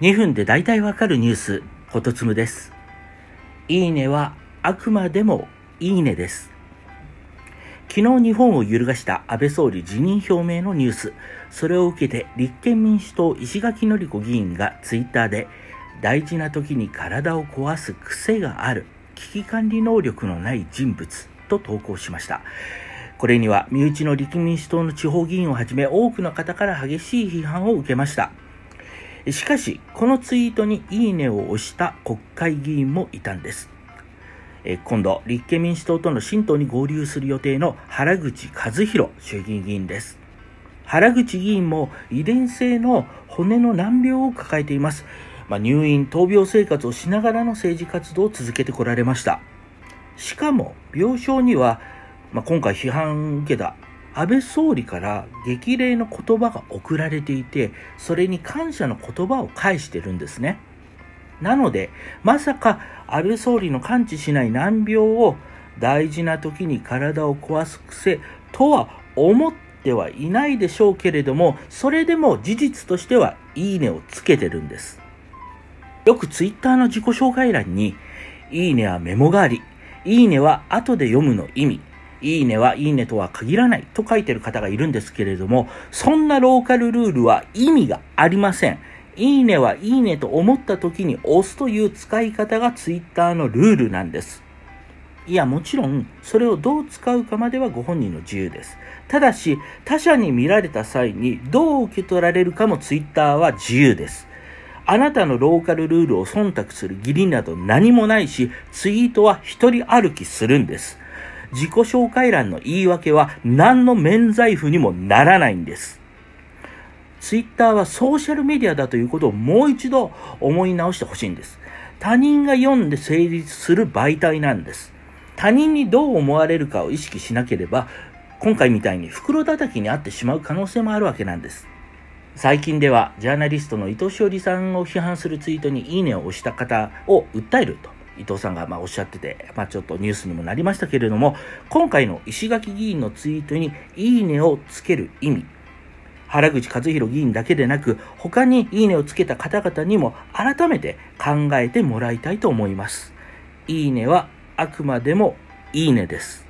2分で大体わかるニュース、ほとつむです。いいねはあくまでもいいねです。昨日日本を揺るがした安倍総理辞任表明のニュース。それを受けて立憲民主党石垣のり子議員がツイッターで大事な時に体を壊す癖がある危機管理能力のない人物と投稿しました。これには身内の立憲民主党の地方議員をはじめ多くの方から激しい批判を受けました。しかし、このツイートにいいねを押した国会議員もいたんです。今度、立憲民主党との新党に合流する予定の原口和弘衆議院議員です。原口議員も遺伝性の骨の難病を抱えています。まあ、入院、闘病生活をしながらの政治活動を続けてこられました。しかも、病床には、まあ、今回批判を受けた安倍総理から激励の言葉が送られていて、それに感謝の言葉を返してるんですね。なので、まさか安倍総理の完治しない難病を大事な時に体を壊す癖とは思ってはいないでしょうけれども、それでも事実としてはいいねをつけてるんです。よくツイッターの自己紹介欄に、いいねはメモ代わり、いいねは後で読むの意味、いいねはいいねとは限らないと書いてる方がいるんですけれども、そんなローカルルールは意味がありません。いいねはいいねと思った時に押すという使い方が Twitter のルールなんです。いや、もちろん、それをどう使うかまではご本人の自由です。ただし、他者に見られた際にどう受け取られるかも Twitter は自由です。あなたのローカルルールを忖度する義理など何もないし、ツイートは一人歩きするんです。自己紹介欄の言い訳は何の免罪符にもならないんです。ツイッターはソーシャルメディアだということをもう一度思い直してほしいんです。他人が読んで成立する媒体なんです。他人にどう思われるかを意識しなければ、今回みたいに袋叩きにあってしまう可能性もあるわけなんです。最近では、ジャーナリストの伊藤詩織さんを批判するツイートにいいねを押した方を訴えると伊藤さんがまおっしゃってて、まあ、ちょっとニュースにもなりましたけれども、今回の石垣議員のツイートにいいねをつける意味、原口和弘議員だけでなく、他にいいねをつけた方々にも改めて考えてもらいたいと思います。いいねはあくまでもいいねです。